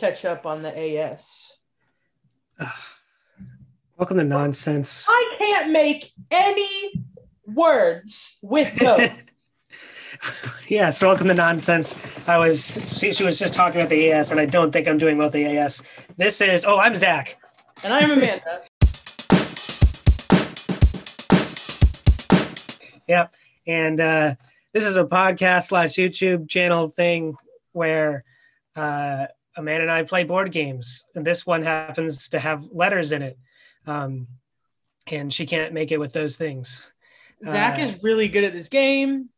catch up on the AS. Welcome to nonsense. I can't make any words with those. yeah, so welcome to nonsense. I was she, she was just talking about the AS, and I don't think I'm doing well with the AS. This is oh, I'm Zach. and I'm Amanda. Yep. And uh, this is a podcast slash YouTube channel thing where uh, Amanda and I play board games. And this one happens to have letters in it. Um, and she can't make it with those things. Zach Uh, is really good at this game.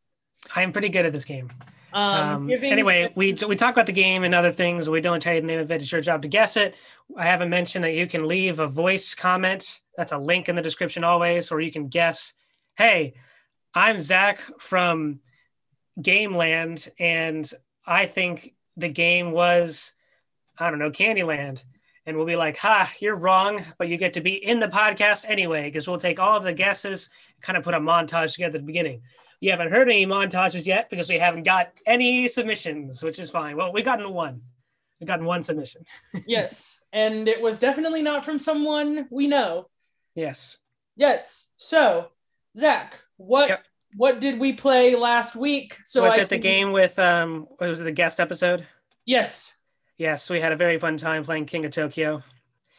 I'm pretty good at this game. Um, Um, anyway, we we talk about the game and other things. We don't tell you the name of it. It's your job to guess it. I haven't mentioned that you can leave a voice comment. That's a link in the description always, or you can guess. Hey, I'm Zach from Gameland, and I think the game was, I don't know, Candyland. And we'll be like, ha, you're wrong, but you get to be in the podcast anyway, because we'll take all of the guesses, kind of put a montage together at the beginning. You haven't heard any montages yet because we haven't got any submissions, which is fine. Well, we've gotten one. We've gotten one submission. yes, and it was definitely not from someone we know. Yes. Yes. So, Zach, what Yep. what did we play last week? So was I it the game with um was it the guest episode? Yes. Yes, we had a very fun time playing King of Tokyo.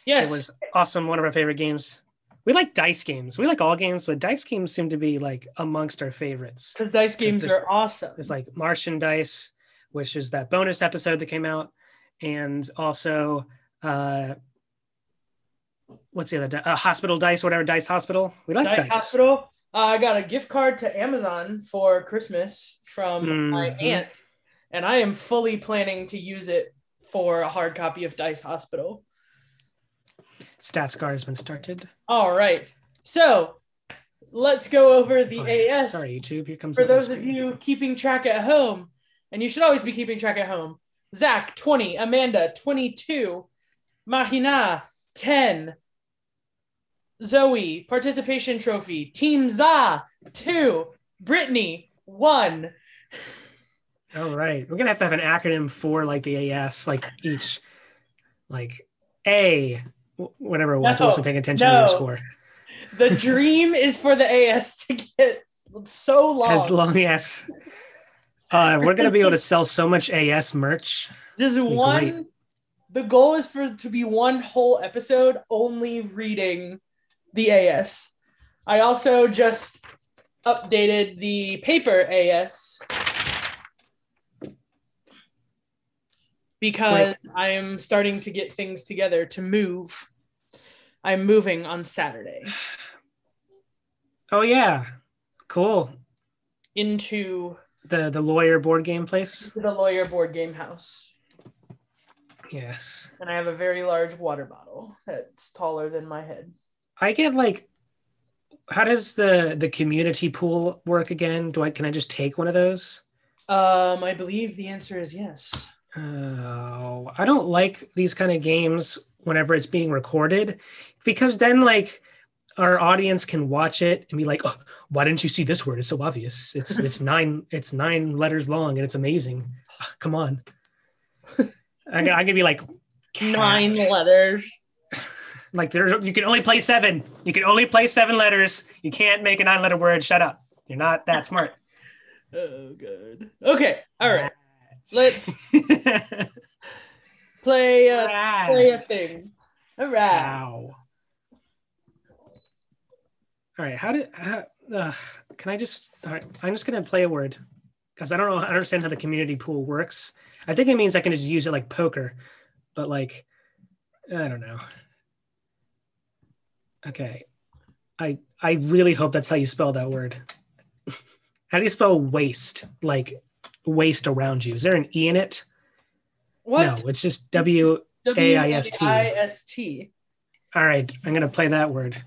Yes. It was awesome, one of our favorite games. We like dice games. We like all games, but dice games seem to be like amongst our favorites. because dice games are awesome. It's like Martian Dice, which is that bonus episode that came out, and also uh what's the other di- uh, hospital dice, whatever dice hospital. We like Dice dice. Hospital. Uh, I got a gift card to Amazon for Christmas from my Mhm. aunt, and I am fully planning to use it for a hard copy of Dice Hospital. Stats card has been started. All right. So let's go over the Oh, AS Sorry, YouTube. Here comes for those of you keeping track at home. And you should always be keeping track at home. Zach, 20. Amanda, 22. Mahina, 10. Zoe, participation trophy. Team Za, 2. Brittany, 1. All right, we're gonna have to have an acronym for like the AS, like each, like A, whatever it was. I wasn't paying attention to your score. The dream is for the AS to get so long. As long as uh, we're gonna be able to sell so much AS merch. Just It's gonna be one. great. The goal is for to be one whole episode only reading the AS. I also just updated the paper AS because I am starting to get things together to move. I'm moving on Saturday Oh yeah, cool. into The the lawyer board game place. the lawyer board game house. Yes, And I have a very large water bottle that's taller than my head. I get like. How does the the community pool work again? Do I can I just take one of those? Um, I believe the answer is yes. Oh, I don't like these kind of games whenever it's being recorded because then like our audience can watch it and be like, "Oh, why didn't you see this word? It's so obvious. It's it's nine it's nine letters long and it's amazing. Come on." I can, I be like cat. Nine letters. Like there you can only play seven. You can only play seven letters. You can't make a nine letter word. Shut up. You're not that smart. Oh, good. Okay. All right. Let's play. Uh, play a thing. All right. Wow. All right. How did? How, uh, can I just? All right. I'm just gonna play a word because I don't know. I understand how the community pool works. I think it means I can just use it like poker, but like, I don't know. Okay. I I really hope that's how you spell that word. how do you spell waste? Like waste around you? Is there an e in it? What? No, it's just W. A-I-S-T. W-A-I-S-T. All right. I'm gonna play that word.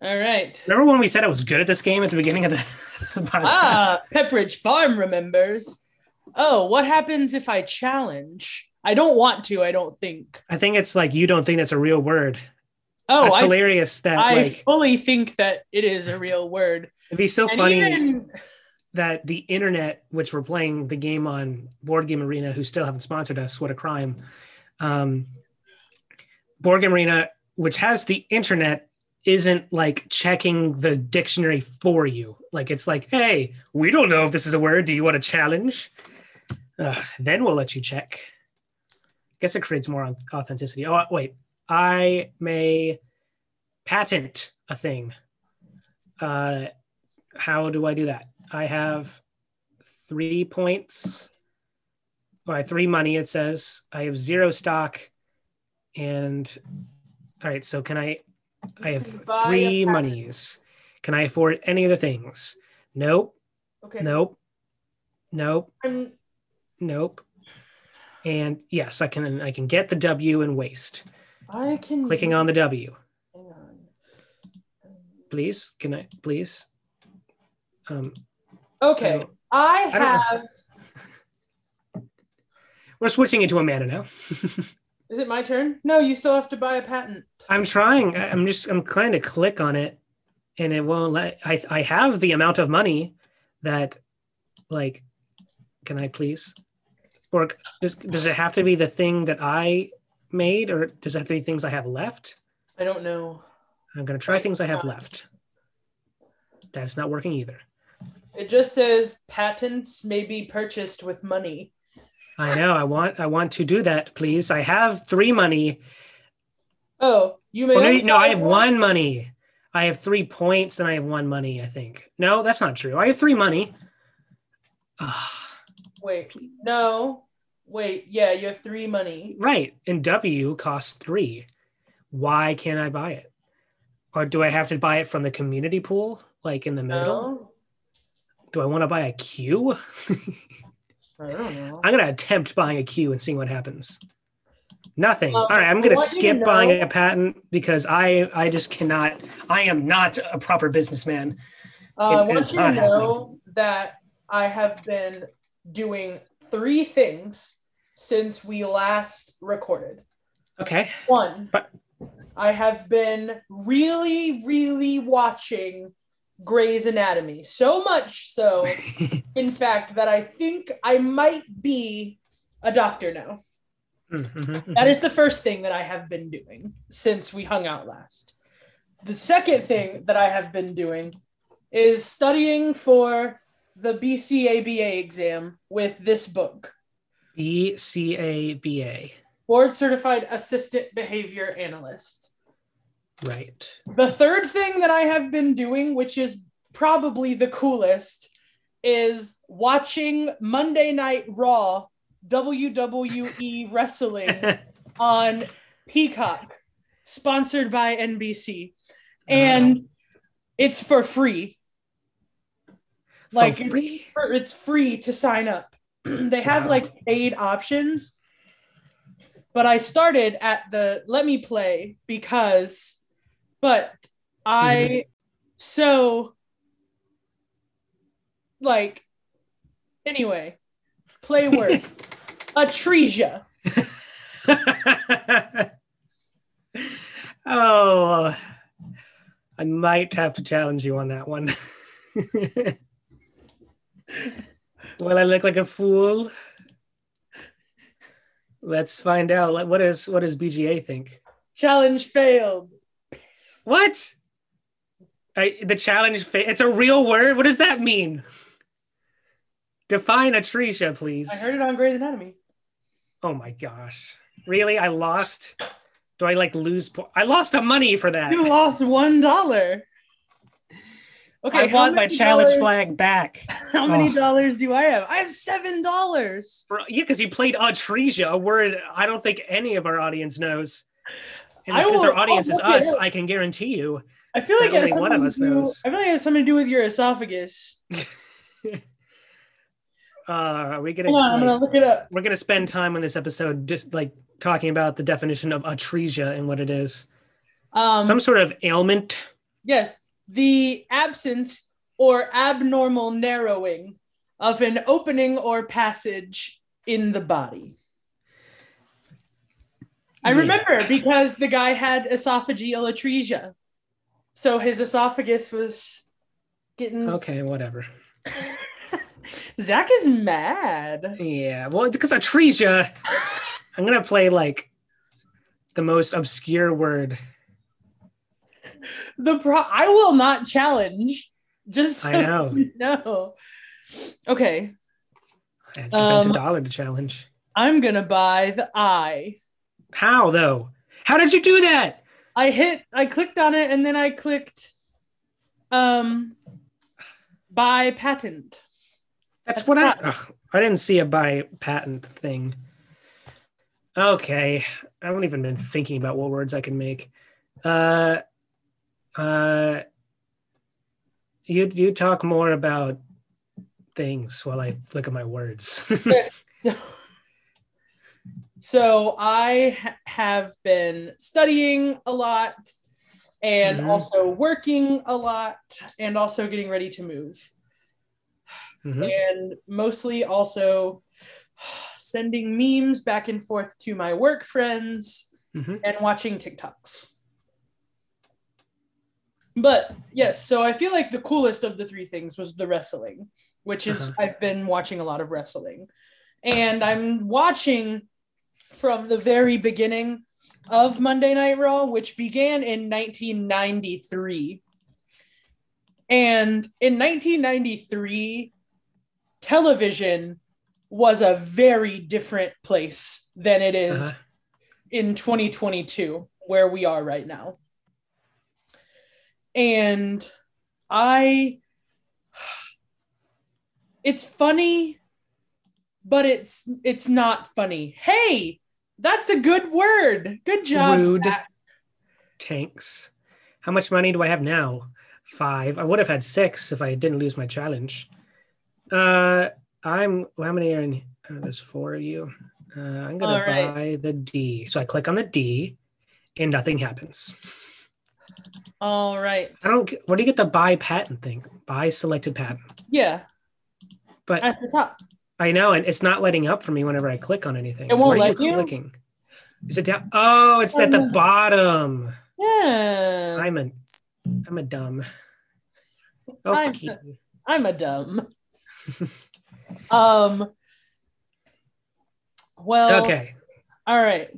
All right. Remember when we said I was good at this game at the beginning of the, the podcast? Ah, Pepperidge Farm remembers. Oh, what happens if I challenge? I don't want to. I don't think. I think it's like you don't think that's a real word. Oh, that's I, hilarious. That I like fully think that it is a real word. it'd be so And funny even- that the internet, which we're playing the game on Board Game Arena, who still haven't sponsored us, what a crime. Um, Game Arena, which has the internet, isn't like checking the dictionary for you. Like it's like, hey, we don't know if this is a word. Do you want a challenge? Then we'll let you check. Guess it creates more authenticity. Oh wait, I may patent a thing. Uh, how do I do that? I have three points. I three money. It says I have zero stock, and all right. So can I? I have can buy a three monies. Can I afford any of the things? Nope. Okay. Nope. Nope. Nope. And yes, I can. I can get the W and waste. I can. Clicking on the W, Hang on. please. Can I please? Um, Okay. don't- I I have. we're switching into Amanda now. Is it my turn? No, you still have to buy a patent. I'm trying. I- I'm just. I'm trying to click on it, and it won't let. I. I have the amount of money that, like, can I please? Or does, does it have to be the thing that I made, or does it have to be things I have left? I don't know. I'm gonna try things I have left. That's not working either. It just says patents may be purchased with money. I know. I want. I want to do that, please. I have three money. Oh, you may. Only maybe, no, I have one money. I have three points, and I have one money. I think. No, that's not true. I have three money. Ah, Wait, no. Wait, yeah, you have three money. right. And W costs three. Why can't I buy it? Or do I have to buy it from the community pool, like in the middle? No, Do I want to buy a Q? I don't know. I'm gonna attempt buying a Q and seeing what happens. Nothing. Um, All right, I'm gonna want you to skip buying a patent because I I just cannot. I am not a proper businessman. Uh, I It want you to know that I have been doing three things since we last recorded. Okay. One, But- I have been really, really watching Grey's Anatomy. So much so, in fact, that I think I might be a doctor now. Mhm, That is the first thing that I have been doing since we hung out last. The second thing that I have been doing is studying for the BCABA exam with this book, B C A B A. Board Certified Assistant Behavior Analyst. Right. The third thing that I have been doing, which is probably the coolest, is watching Monday Night Raw WWE wrestling on Peacock, sponsored by NBC. Uh-huh. And it's for free. Like For free. It's, for- it's free to sign up. they have Wow. like paid options. But I started at the let me play because but I mm-hmm. so like anyway, play word. Atresia. oh, I might have to challenge you on that one. Will I look like a fool? Let's find out. What is what does BGA think? Challenge failed. What? I, the challenge. Fa- it's a real word. What does that mean? Define Atresia, please. I heard it on Grey's Anatomy. Oh my gosh! Really? I lost. Do I like lose? Po- I lost a money for that. You lost one dollar. Okay, I want my challenge dollars- flag back. How many Oh. dollars do I have? I have seven dollars. Yeah, because you played Atresia, a word I don't think any of our audience knows. And I since will- our audience I'll is it us. I can guarantee you. I feel like That it has only one of something us to do- knows. I feel like it has something to do with your esophagus. Uh, are we gonna? On, I'm gonna look it up. we're gonna spend time on this episode just like talking about the definition of atresia and what it is. Um, Some sort of ailment. yes, the absence or abnormal narrowing of an opening or passage in the body. I Yeah. remember because the guy had esophageal atresia, so his esophagus was getting. Okay, whatever. Zach is mad. Yeah, well, because atresia, I'm gonna play like the most obscure word. The pro I will not challenge. Just so I know. know. Okay, I spent Um, a dollar to challenge. I'm gonna buy the eye. How though? How did you do that? I hit I clicked on it and then I clicked um buy patent. That's That's what I. Ugh, I didn't see a buy patent thing. Okay, I haven't even been thinking about what words I can make. Uh, uh, you you talk more about things while I look at my words. So, so I ha- have been studying a lot and Mhm. also working a lot and also getting ready to move. Mhm. And mostly also sending memes back and forth to my work friends Mhm. and watching TikToks. But yes, so I feel like the coolest of the three things was the wrestling, which is Uh-huh. I've been watching a lot of wrestling. And I'm watching from the very beginning of Monday Night Raw, which began in 1993. And in 1993, television was a very different place than it is Uh-huh. in 2022, where we are right now. And I, it's funny, but it's it's not funny. Hey, that's a good word. Good job. Rude. Zach. Tanks. How much money do I have now? Five. I would have had six if I didn't lose my challenge. Uh, I'm. How many are in? Oh, there's four of you. Uh, I'm gonna right. buy the D. So I click on the D, and nothing happens. All right. I don't. Where do you get the buy patent thing? Buy selected patent. Yeah, But at the top. I know, and it's not letting up for me whenever I click on anything. It won't Where let you? Clicking. Is it down? Oh, it's at the Um, bottom. Yeah. I'm a, I'm a dumb. I'm- Okay. I'm a dumb. um. Well. Okay. All right.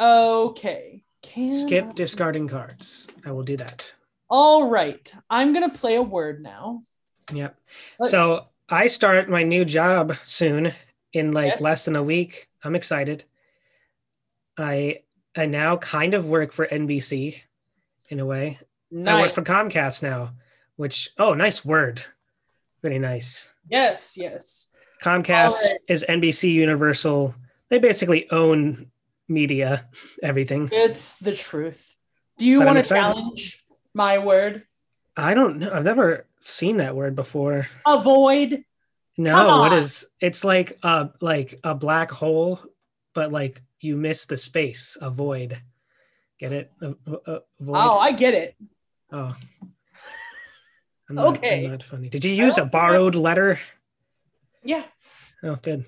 Okay. Can Skip discarding cards. I will do that. All right. I'm gonna play a word now. Yep. Let's- So I start my new job soon in like Yes. less than a week. I'm excited. I I now kind of work for NBC in a way. I work for Comcast now, which oh, nice word. Very nice. yes. Yes. Comcast right. is NBC Universal. They basically own media, everything. It's the truth. Do you But want to challenge my word? I don't know. I've never seen that word before. Avoid. No, Come what on. is it's like a like a black hole, but like you miss the space, a void. Get it? A, a- a void. Oh, I get it. Oh. I'm not, Okay. I'm not funny. Did you use a borrowed letter? Yeah, Oh, good.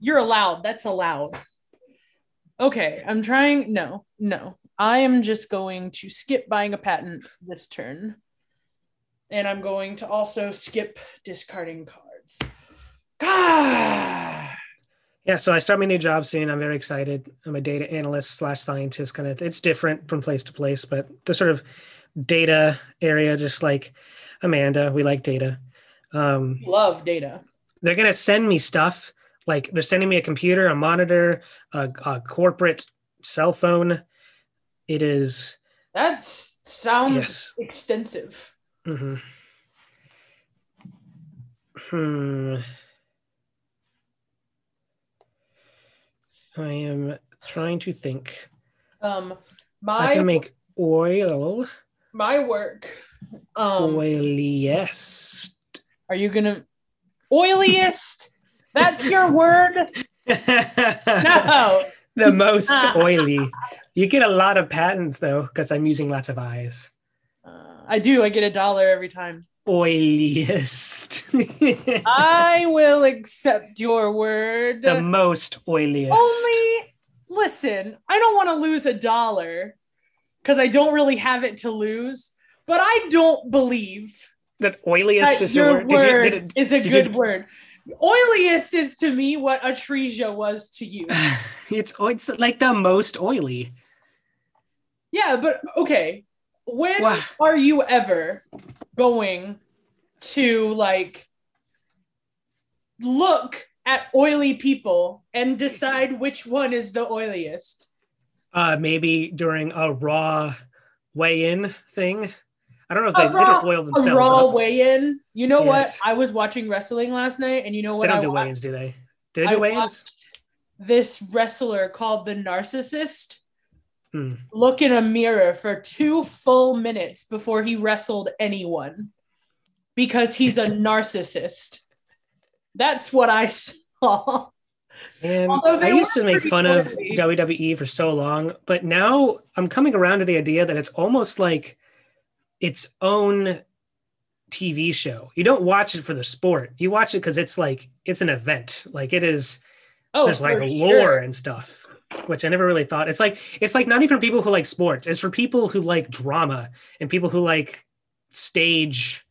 you're allowed. That's allowed. Okay, I'm trying. No, no. I am just going to skip buying a patent this turn. And I'm going to also skip discarding cards. Ah! Yeah, so I start my new job soon. I'm very excited. I'm a data analyst slash scientist. Kind of, it's different from place to place, but the sort of data area, just like Amanda, we like data. Um, Love data. they're gonna send me stuff like they're sending me a computer, a monitor, a, a corporate cell phone. It is That sounds yes. extensive. Hmm Hmm. I am trying to think. Um, I can make oil my work. Um, oiliest. are you gonna oiliest? That's your word. No. the most oily. You get a lot of patents though, because I'm using lots of eyes. I do. I get a dollar every time. Oiliest. I will accept your word. the most oiliest. Only listen, I don't want to lose a dollar because I don't really have it to lose, but I don't believe that oiliest that is your your word. Did you- did it- is a good you- word. Oiliest is to me what Atresia was to you. it's oh, it's like the most oily. Yeah, but okay. When Wow. are you ever going to like look at oily people and decide which one is the oiliest? Uh, maybe during a raw weigh-in thing. I don't know if they, A they raw- don't oil A themselves raw up. weigh-in. You know Yes. what? I was watching wrestling last night, and you know what I don't do watched? weigh-ins, do they? Do they I do weigh-ins? this wrestler called the Narcissist Hmm. look in a mirror for two full minutes before he wrestled anyone because he's a narcissist. That's what I saw. And I used to make fun of. WWE for so long, but now I'm coming around to the idea that it's almost like its own TV show. You don't watch it for the sport. You watch it because it's like it's an event. Like it is Oh, there's like for lore and stuff, which I never really thought. It's like it's like not even for people who like sports. It's for people who like drama and people who like stage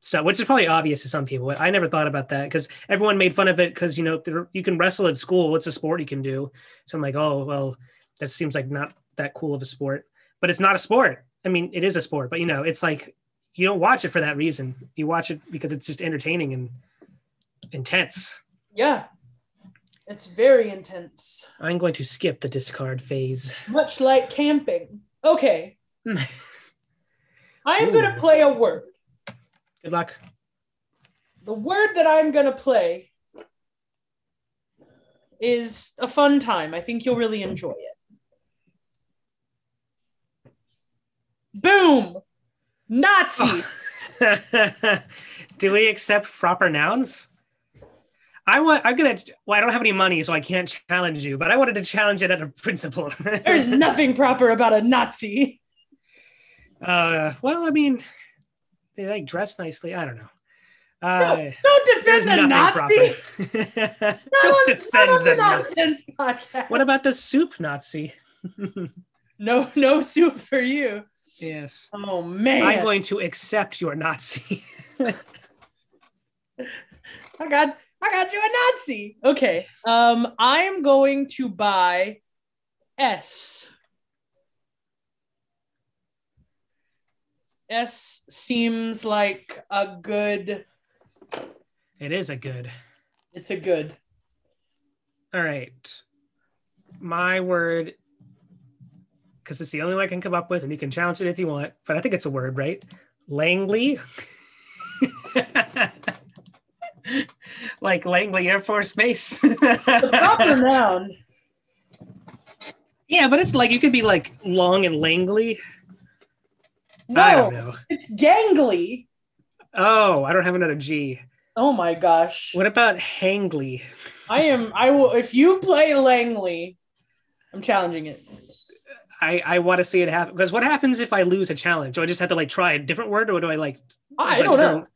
stuff, which is probably obvious to some people. I never thought about that because everyone made fun of it because you know you can wrestle at school. What's a sport you can do? So I'm like, oh well, that seems like not that cool of a sport. But it's not a sport. I mean, it is a sport, but you know, it's like you don't watch it for that reason. You watch it because it's just entertaining and intense. Yeah. It's very intense. I'm going to skip the discard phase. Much like camping. Okay. I am going to play a word. Good luck. The word that I'm going to play is a fun time. I think you'll really enjoy it. Boom! Nazi! Do we accept proper nouns? I want. I'm gonna. Well, I don't have any money, so I can't challenge you. But I wanted to challenge it at a principle. There's nothing proper about a Nazi. uh, well, I mean, they like dress nicely. I don't know. Uh, Don't defend a Nazi! Not don't on, defend the the Nazi. podcast. What about the soup Nazi? No, no soup for you. yes. Oh man! I'm going to accept your Nazi. oh got I got you a Nazi. Okay. Um I'm going to buy S. S seems like a good it is a good. it's a good. All right. My word, because it's the only one I can come up with, and you can challenge it if you want, but I think it's a word, right? Langley. like Langley Air Force Base. The proper noun. yeah, but it's like you could be like long and Langley. I don't No, know. it's gangly. Oh, I don't have another G. Oh my gosh. What about Hangley? I am I will if you play Langley, I'm challenging it. I, I want to see it happen because what happens if I lose a challenge? Do I just have to like try a different word, or do I like? I don't know.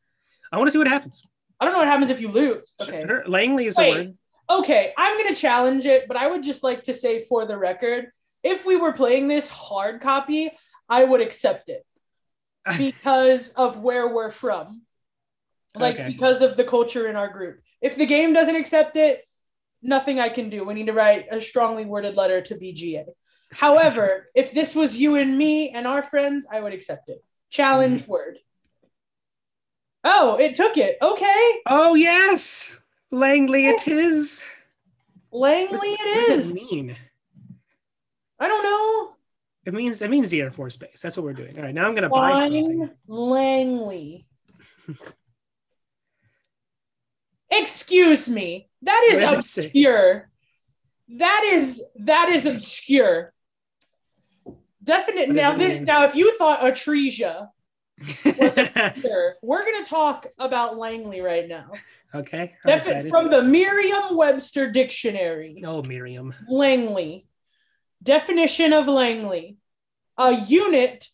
I want to see what happens. I don't know what happens if you lose. Okay. Sure, Langley is Wait. a word. Okay, I'm gonna challenge it, but I would just like to say for the record, if we were playing this hard copy, I would accept it because of where we're from. Like Okay. because of the culture in our group. If the game doesn't accept it, nothing I can do. We need to write a strongly worded letter to BGA. However, if this was you and me and our friends, I would accept it. Challenge Mm-hmm. word. Oh, it took it. Okay. Oh yes, Langley it oh. is. Langley it is. What does it mean? I don't know. It means it means the Air Force Base. That's what we're doing. All right, now I'm gonna buy something. Langley. Excuse me. That is What does it say? obscure. That is that is obscure. Definite now. This, now, if you thought Atresia, sure, we're gonna talk about Langley right now. okay, I'm Defi- excited. from the Merriam-Webster dictionary. Oh, Miriam. Langley. Definition of Langley: a unit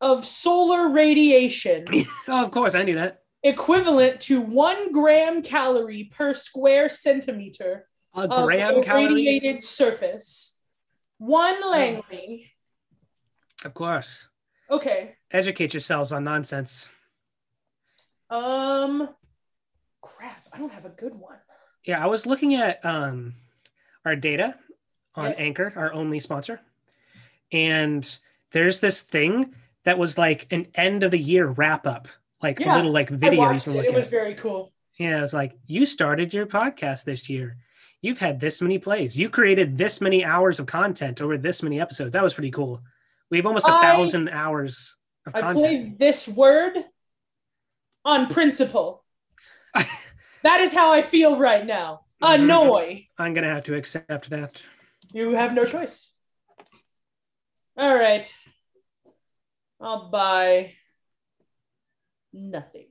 of solar radiation Oh, of course, I knew that. equivalent to one gram calorie per square centimeter A of gram a calorie. radiated surface. One oh. Langley. Of course. Okay. Educate yourselves on nonsense. Um. Crap, I don't have a good one. Yeah, I was looking at um, our data on Yeah. Anchor, our only sponsor, and there's this thing that was like an end of the year wrap up, like a little like video you can it. look It was very cool. Yeah, it's like you started your podcast this year. You've had this many plays. You created this many hours of content over this many episodes. That was pretty cool. We have almost a I- thousand hours I content. played this word on principle. that is how I feel right now. Annoy. I'm gonna have to accept that. You have no choice. All right. I'll buy nothing.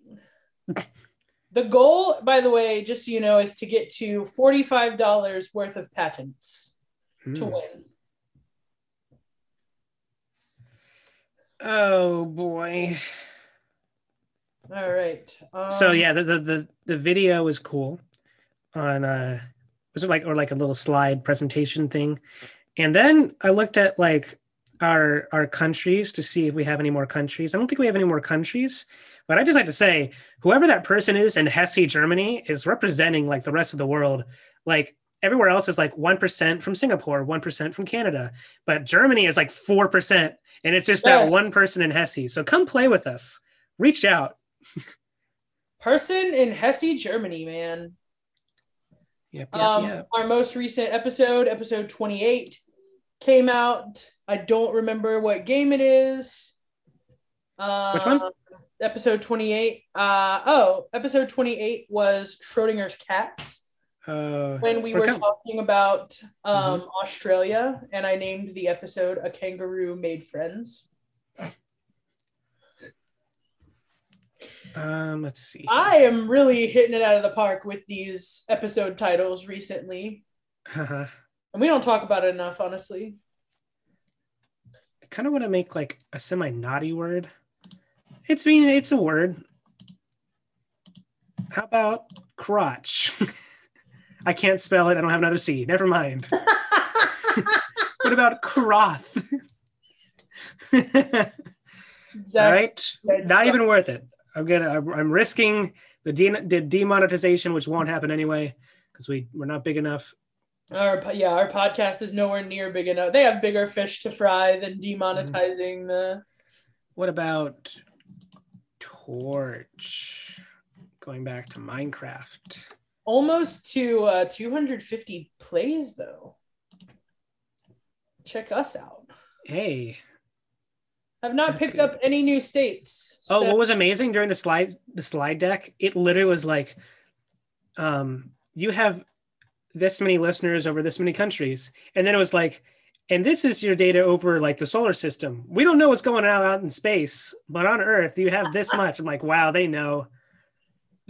the goal, by the way, just so you know, is to get to $45 worth of patents to Hmm. win. Oh boy. All right. Um, so yeah, the, the the the video was cool. On uh, was it like or like a little slide presentation thing, and then I looked at like our our countries to see if we have any more countries. I don't think we have any more countries, but I just like to say whoever that person is in Hesse, Germany, is representing like the rest of the world. Like everywhere else is like one percent from Singapore, one percent from Canada, but Germany is like four percent, and it's just that one person in Hesse. So come play with us. Reach out. Person in Hesse, Germany, man. Yep, yep, um, yep. Our most recent episode, episode 28, came out. I don't remember what game it is. Uh, Which one? Episode 28. Uh, oh, episode 28 was Schrodinger's Cats Uh, when we we're were talking about um, Mm-hmm. Australia, and I named the episode A Kangaroo Made Friends. um, let's see. I am really hitting it out of the park with these episode titles recently, Uh-huh. and we don't talk about it enough, honestly. I kind of want to make like a semi naughty word. It's mean it's a word. How about crotch? I can't spell it. I don't have another C. Never mind. what about croth? Zach, right? Not even worth it. I'm gonna. I'm risking the, de- the demonetization, which won't happen anyway, because we we're not big enough. Our yeah, our podcast is nowhere near big enough. They have bigger fish to fry than demonetizing mm. the. What about torch? Going back to Minecraft. Almost to uh, 250 plays though. Check us out. Hey. Have not That's picked good. up any new states. Oh, so- what was amazing during the slide the slide deck? It literally was like, um, you have this many listeners over this many countries, and then it was like, and this is your data over like the solar system. We don't know what's going on out in space, but on Earth you have this much. I'm like, wow, they know.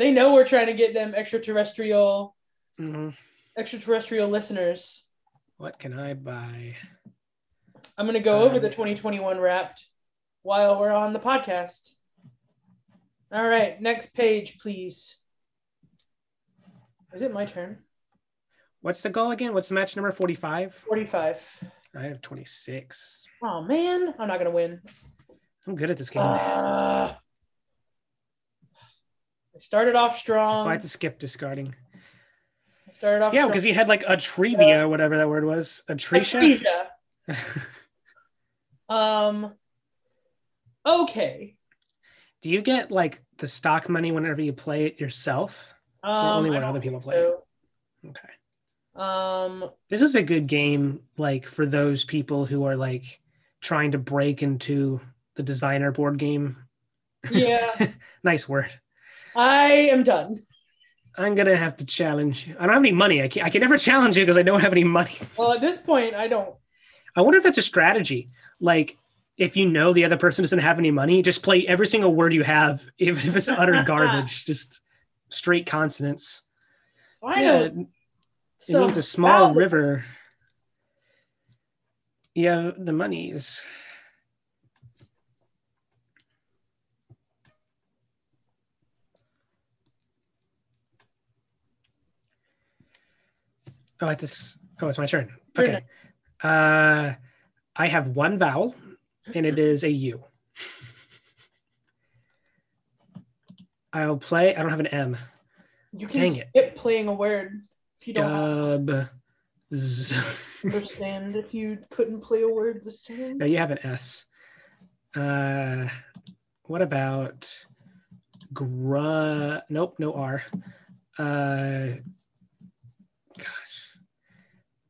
They know we're trying to get them extraterrestrial Mhm. extraterrestrial listeners. What can I buy? I'm gonna go over Um, the 2021 Wrapped while we're on the podcast. All right, next page, please. Is it my turn? What's the goal again? What's the match number 45? 45. I have 26. Oh man, I'm not gonna win. I'm good at this game. Uh, started off strong. I had to skip discarding. I started off Yeah, because you had like a trivia, whatever that word was. A. Atresia. Um. Okay. Do you get like the stock money whenever you play it yourself? Um, only when other people play it? Okay. so. Um. This is a good game, like for those people who are like trying to break into the designer board game. Yeah, nice word. I am done. I'm gonna have to challenge you. I don't have any money. I can, I can never challenge you because I don't have any money. Well, at this point, I don't. I wonder if that's a strategy. Like, if you know the other person doesn't have any money, just play every single word you have, even if it's utter garbage, just straight consonants. I yeah, it, it So means a small river. Yeah, the monies. Oh, at this. Oh, it's my turn. Okay. Uh, I have one vowel, and it is a U. I'll play. I don't have an M. You can Dang it. skip playing a word if you don't Dub. Understand if you couldn't play a word this time. no, you have an S. Uh, what about gru? Nope, no R. Uh.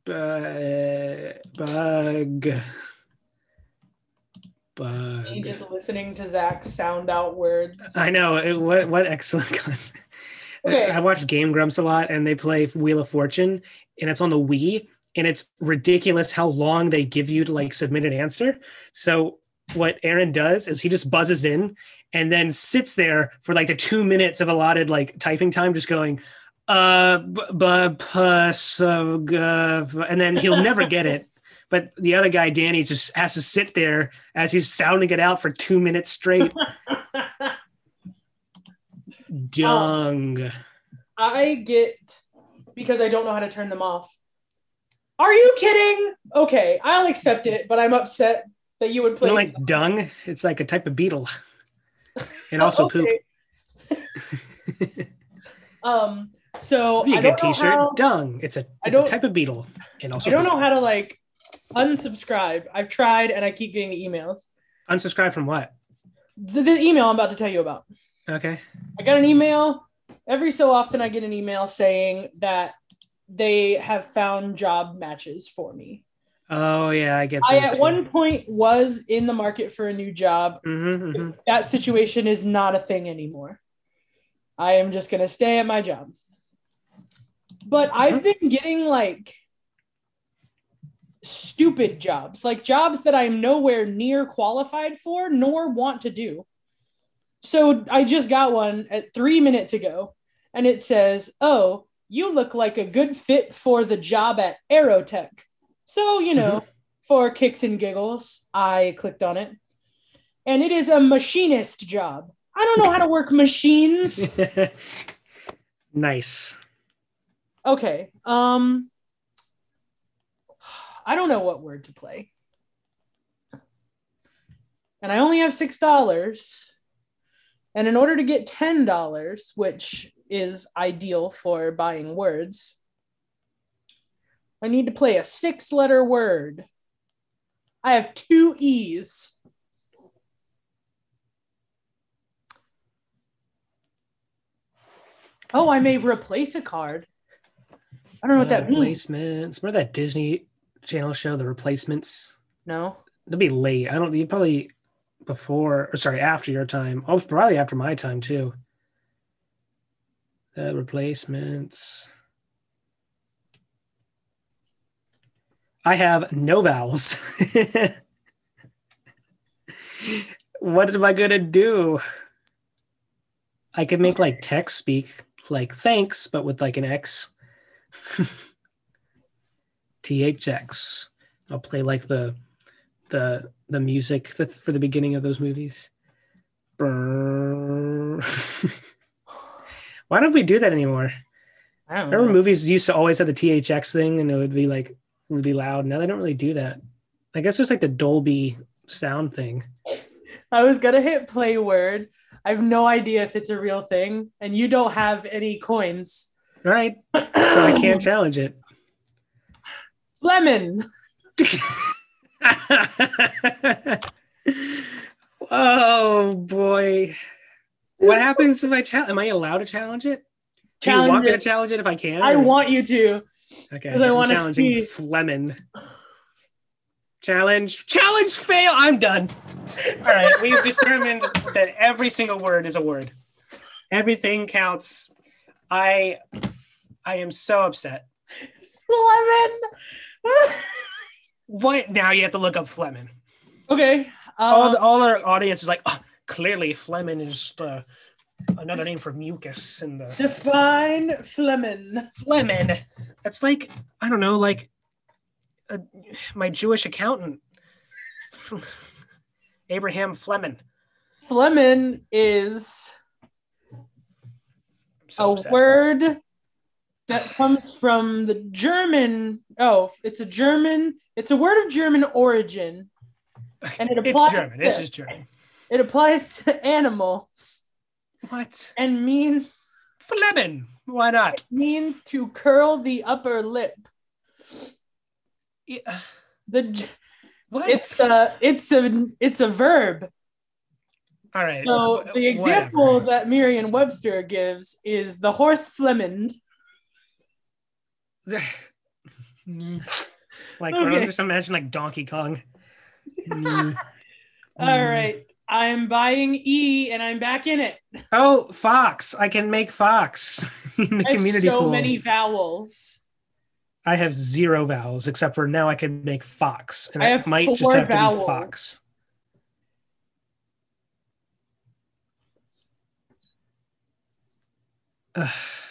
Bu- bug. Bug. Me just listening to Zach sound out words. I know. It, what what excellent content. Okay. I watch Game Grumps a lot, and they play Wheel of Fortune, and it's on the Wii, and it's ridiculous how long they give you to like submit an answer. So what Aaron does is he just buzzes in and then sits there for like the two minutes of allotted like typing time, just going, uh, b- b- so, g- and then he'll never get it. But the other guy, Danny, just has to sit there as he's sounding it out for two minutes straight. Dung. I get because I don't know how to turn them off. Are you kidding? Okay, I'll accept it, but I'm upset that you would You play. know, like dung, it's like a type of beetle. And also poop. Um. So a I good t-shirt. how- Dung. It's a it's a type of beetle. And also I don't know how to like unsubscribe. I've tried and I keep getting the emails. unsubscribe from what? The, the email I'm about to tell you about. Okay. I got an email. Every so often, I get an email saying that they have found job matches for me. Oh yeah, I get I at too. one point was in the market for a new job. Mhm, mhm. That situation is not a thing anymore. I am just going to stay at my job. But uh-huh. I've been getting like stupid jobs, like jobs that I'm nowhere near qualified for nor want to do. So I just got one at three minutes ago, and it says, Oh, you look like a good fit for the job at Aerotech. So, you know, mm-hmm. for kicks and giggles, I clicked on it, and it is a machinist job. I don't know how to work machines. nice. Okay. Um I don't know what word to play. And I only have $6. And in order to get $10, which is ideal for buying words, I need to play a six letter word. I have two E's. Oh, I may replace a card. I don't know what that means. replacements. Remember that Disney Channel show, The Replacements? No. It'll be late. I don't. You probably before or sorry after your time. Oh, probably after my time too. The replacements. I have no vowels. what am I gonna do? I could make like text speak like thanks, but with like an X. THX. I'll play like the the the music for the beginning of those movies. Why don't we do that anymore? I don't Remember know. movies used to always have the THX thing and it would be like really loud. Now they don't really do that. I guess it's like the Dolby sound thing. I was gonna hit play word. I have no idea if it's a real thing, and you don't have any coins. Right? So I can't challenge it. Lemon. oh boy. What happens if I challenge? Am I allowed to challenge it? Do you want Challenge me to challenge it if I can? I or- want you to. Okay, 'cause I wanna challenging see. flehmen. Challenge, challenge, fail. I'm done. All right, we've determined that every single word is a word. Everything counts. I, I am so upset. Lemon. What now? You have to look up flehmen. okay. all, Um, the, all our audience is like, oh, clearly flehmen is the, another name for mucus and the define flehmen. flehmen. That's like I don't know, like uh, my Jewish accountant, Abraham Fleming. flehmen is so a word that comes from the German. Oh, it's a German. It's a word of German origin, and it applies. It's. German. This to- is German. It applies to animals What? and means flehmen. Why not? means to curl the upper lip. Yeah. The What? it's a it's a it's a verb. All right. So the example Whatever. that Merriam-Webster gives is the horse flehmen. Like Okay. I'm just imagine like Donkey Kong. Mm. All right, I'm buying E, and I'm back in it. Oh, Fox! I can make Fox in the I have community so pool. many vowels. I have zero vowels except for now I can make Fox, and I have might just have to be Fox. Ugh.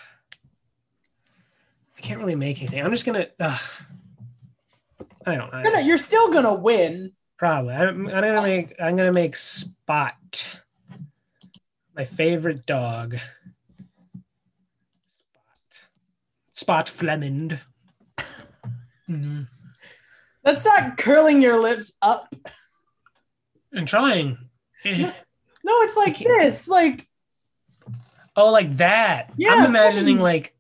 I can't really make anything. I'm just gonna. Ugh. I don't You're, you're still gonna win. Probably. I'm, I'm gonna make. I'm gonna make Spot. My favorite dog. Spot. Spot flehmen. Mhm. That's not curling your lips up. I'm trying. Eh. No, it's like this. Like Oh, like that. Yeah, I'm imagining like,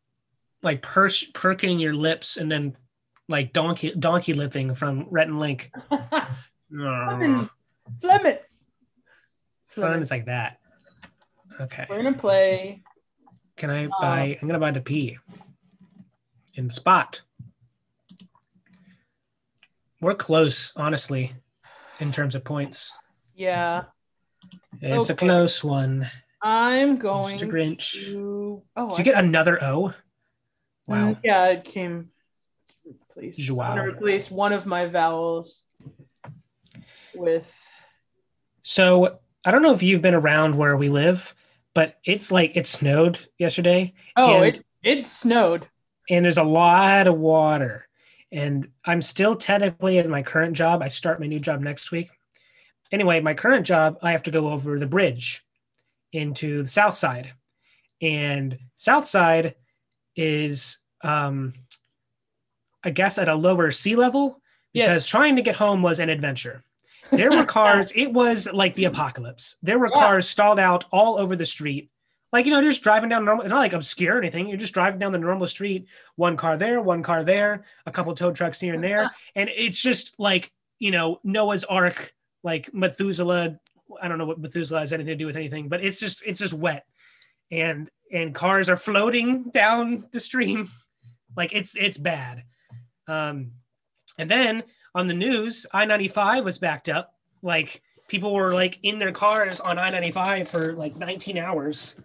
like pers- perking your lips and then like donkey donkey lipping from Rhett and Link. flehmen. flehmen. Fun is like that. Okay. We're gonna play. Can I uh, buy? I'm gonna buy the P. In spot. We're close, honestly, in terms of points. Yeah, It's a close one. I'm going Mr. Grinch. to. Oh, Did I- you get another O? Wow. Mm, Yeah, it came. Replace. Joao. gonna replace one of my vowels with. So I don't know if you've been around where we live, but it's like it snowed yesterday, Oh, it it snowed. and there's a lot of water. And I'm still technically at my current job. I start my new job next week. Anyway, my current job, I have to go over the bridge into the south side. And south side is um I guess at a lower sea level because Yes. trying to get home was an adventure. There were cars, it was like the apocalypse. There were Yeah. cars stalled out all over the street. Like, you know, just driving down normal, it's not like obscure or anything. You're just driving down the normal street, one car there, one car there, a couple tow trucks here and there. And it's just like, you know, Noah's Ark, like Methuselah. I don't know what Methuselah has anything to do with anything, but it's just, it's just wet. And, and cars are floating down the stream. Like it's, it's bad. Um, and then on the news, I 95 was backed up. Like people were like in their cars on I 95 for like 19 hours.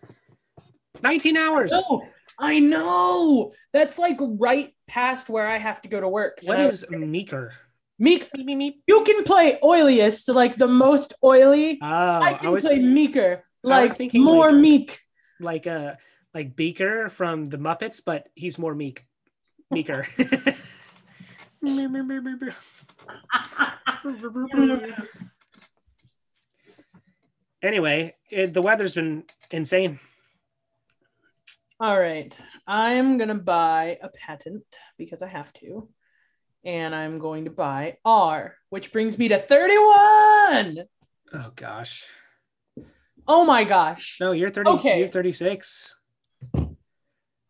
19 hours. Oh, I know. That's like right past where I have to go to work. What is I- meeker? Meek? Meep, meep, meep. You can play oiliest, like the most oily. Oh, I I, can was play meeker, like thinking, more like- meek. like a like Beaker from the Muppets, but he's more meek. Meeker. anyway, it, the weather's been insane. All right. I'm going to buy a patent because I have to. And I'm going to buy R, which brings me to 31. Oh gosh. Oh my gosh. No, you're 30 Okay. you're 36.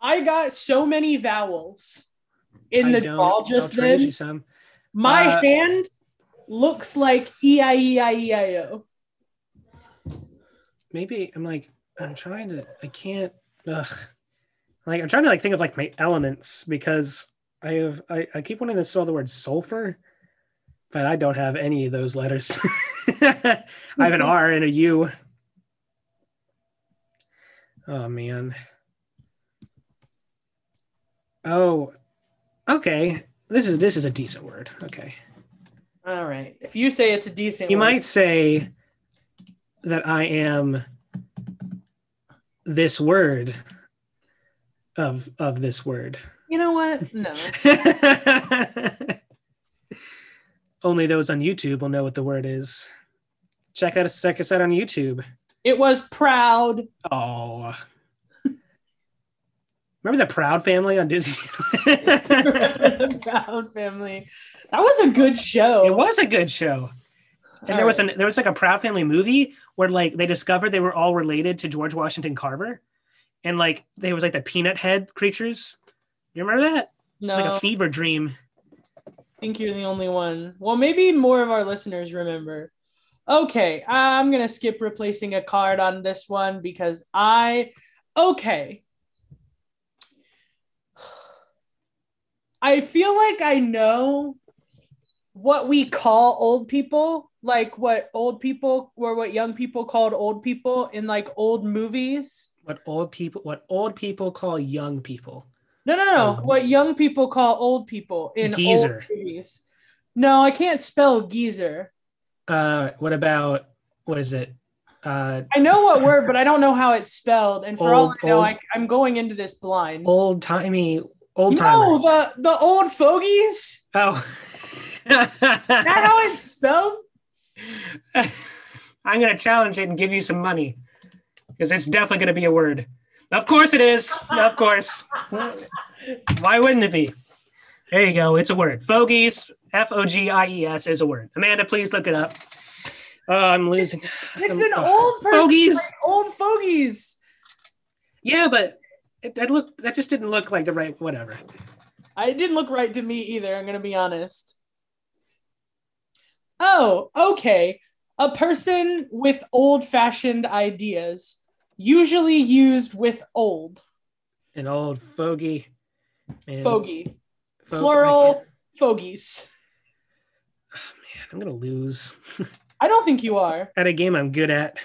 I got so many vowels in I the draw I'll just trade you some. My Uh, hand looks like E I E I E I O. maybe I'm like I'm trying to I can't ugh. like I'm trying to like think of like my elements because I have I, I keep wanting to spell the word sulfur, but I don't have any of those letters. I have an R and a U. Oh man. Oh, okay. This is this is a decent word. Okay. All right. If you say it's a decent You word- might say that I am this word of of this word. You know what? No. Only those on YouTube will know what the word is. Check out check us out on YouTube. It was proud. Oh. Remember the Proud Family on Disney? proud family. That was a good show. it was a good show. And there was All an there was like a Proud Family movie where like they discovered they were all related to George Washington Carver, and like they was like the peanut head creatures. You remember that? No, like a fever dream. I think you're the only one. Well, maybe more of our listeners remember. Okay, I'm gonna skip replacing a card on this one because I okay. I feel like I know what we call old people, like what old people or what young people called old people in like old movies. What old people what old people call young people. No, no, no. Oh. What young people call old people in Geezer. old movies. No, I can't spell geezer. Uh what about what is it? Uh I know what word, but I don't know how it's spelled. And for all I know, old- I, I'm going into this blind. old timey old no, timer. the the old fogies. Oh. Is that how it's spelled? I'm gonna challenge it and give you some money. Because it's definitely gonna be a word. Of course it is. Of course. Why wouldn't it be? There you go. It's a word. Fogies, F O G I E S is a word. Amanda, please look it up. Oh, I'm losing. It's an old person. fogies. like old fogies. Yeah, but that look that just didn't look like the right whatever. I didn't look right to me either. I'm gonna be honest. Oh, okay. A person with old-fashioned ideas, usually used with old. An old fogey. Man, Fogey. fo- Plural fogies. Ah, man, I'm gonna lose I don't think you are. at a game I'm good at.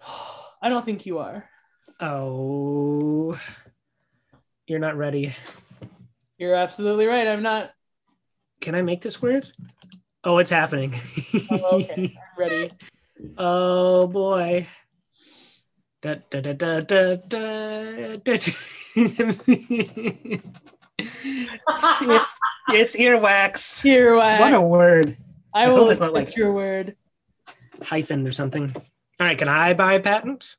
I don't think you are. Oh, you're not ready. You're absolutely right. I'm not Can I make this word? Oh, it's happening. Oh, okay. I'm ready. oh boy. Da, da, da, da, da, da, da. it's, it's it's earwax. Here, What a word. I I will it's not like- your word. Hyphen or something. All right, can I buy a patent?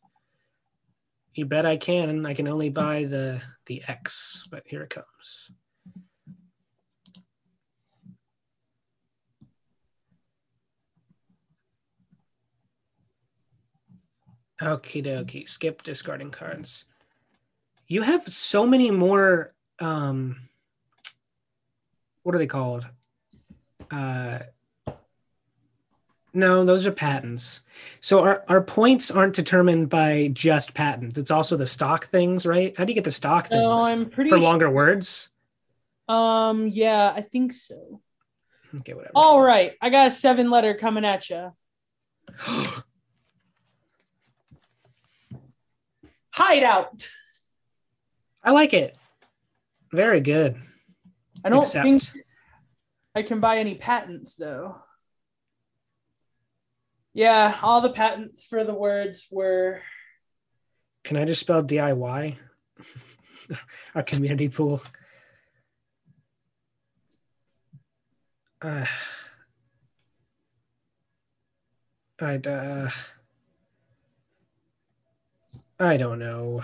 You bet I can. I can only buy the the X, but here it comes. Okie dokie. Skip discarding cards. You have so many more. Um, what are they called? Uh, no, those are patents. So our, our points aren't determined by just patents. It's also the stock things, right? How do you get the stock things No, I'm pretty for sure. longer words? Um, yeah, I think so. Okay, whatever. All right, I got a seven letter coming at you. Hideout. I like it. Very good. I don't Except- think I can buy any patents though. Yeah, all the patents for the words were Can I just spell DIY? Our community pool. Uh, I'd, uh, I don't know.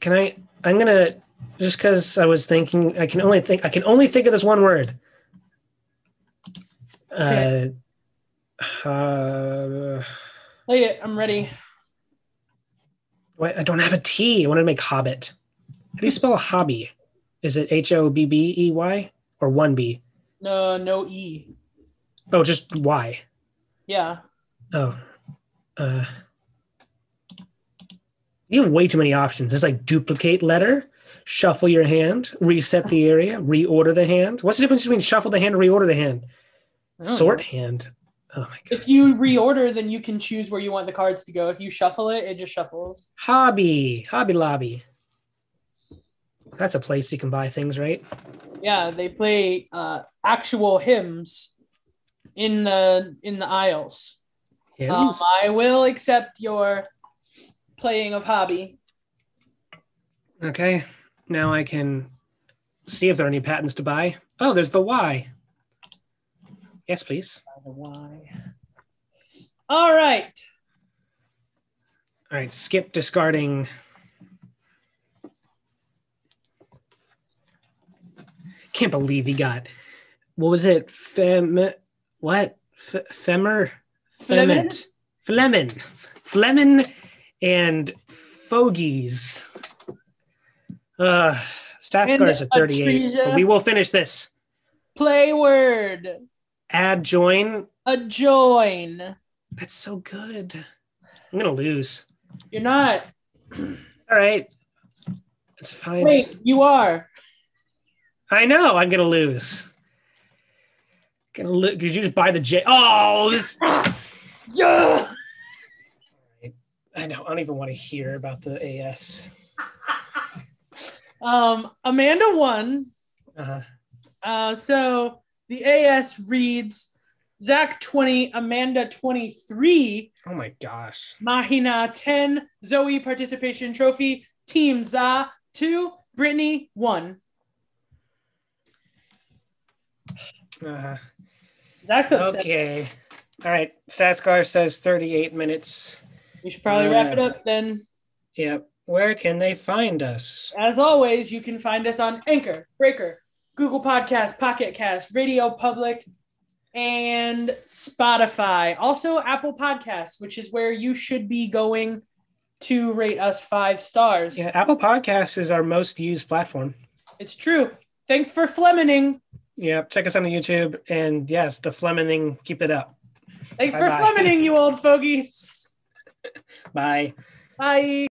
Can I? I'm gonna just because I was thinking. I can only think. I can only think of this one word. Okay. Uh, uh, play it. I'm ready. Wait, I don't have a T. I wanted to make Hobbit. How do you spell a hobby? Is it H O B B E Y or one B? No, no E. Oh, just Y. Yeah. Oh, uh, you have way too many options. It's like duplicate letter, shuffle your hand, reset the area, reorder the hand. What's the difference between shuffle the hand and reorder the hand? Sort know. hand. Oh my god. If you reorder, then you can choose where you want the cards to go. If you shuffle it, it just shuffles. Hobby, Hobby Lobby. That's a place you can buy things, right? Yeah, they play uh, actual hymns in the in the aisles. Um, Hymns? I will accept your playing of hobby. Okay. Now I can see if there are any patents to buy. Oh, there's the Y. Yes, please. The Y. All right. All right, skip discarding. Can't believe he got. What was it? Fem. What? F- femmer. Flemin? Flement. Flemin. Flemin and Fogies. Uh, staff And scores at 38. Atresia. We will finish this. Play word. Add join. A join. That's so good. I'm gonna lose. You're not. All right. It's fine. Wait, you are. I know I'm gonna lose. Gonna lo- Did you just buy the J? Oh, this. Yeah. I know. I don't even want to hear about the AS. Um, Amanda won. Uh-huh. Uh, so the AS reads Zach 20, Amanda 23, Oh my gosh. Mahina 10, Zoe participation trophy, Team Za 2, Brittany 1. Uh, Zach's upset. okay. All right. Satscar says 38 minutes. We should probably wrap it Uh, up then. Yep. Where can they find us? As always, you can find us on Anchor, Breaker, Google Podcast, Pocket Cast, Radio Public, and Spotify. Also, Apple Podcasts, which is where you should be going to rate us five stars. Yeah, Apple Podcasts is our most used platform. It's true. Thanks for flehmen. Yep. Check us on the YouTube. And yes, the flehmen, keep it up. Thanks Bye-bye. for flehmen, you old fogies. Bye. Bye.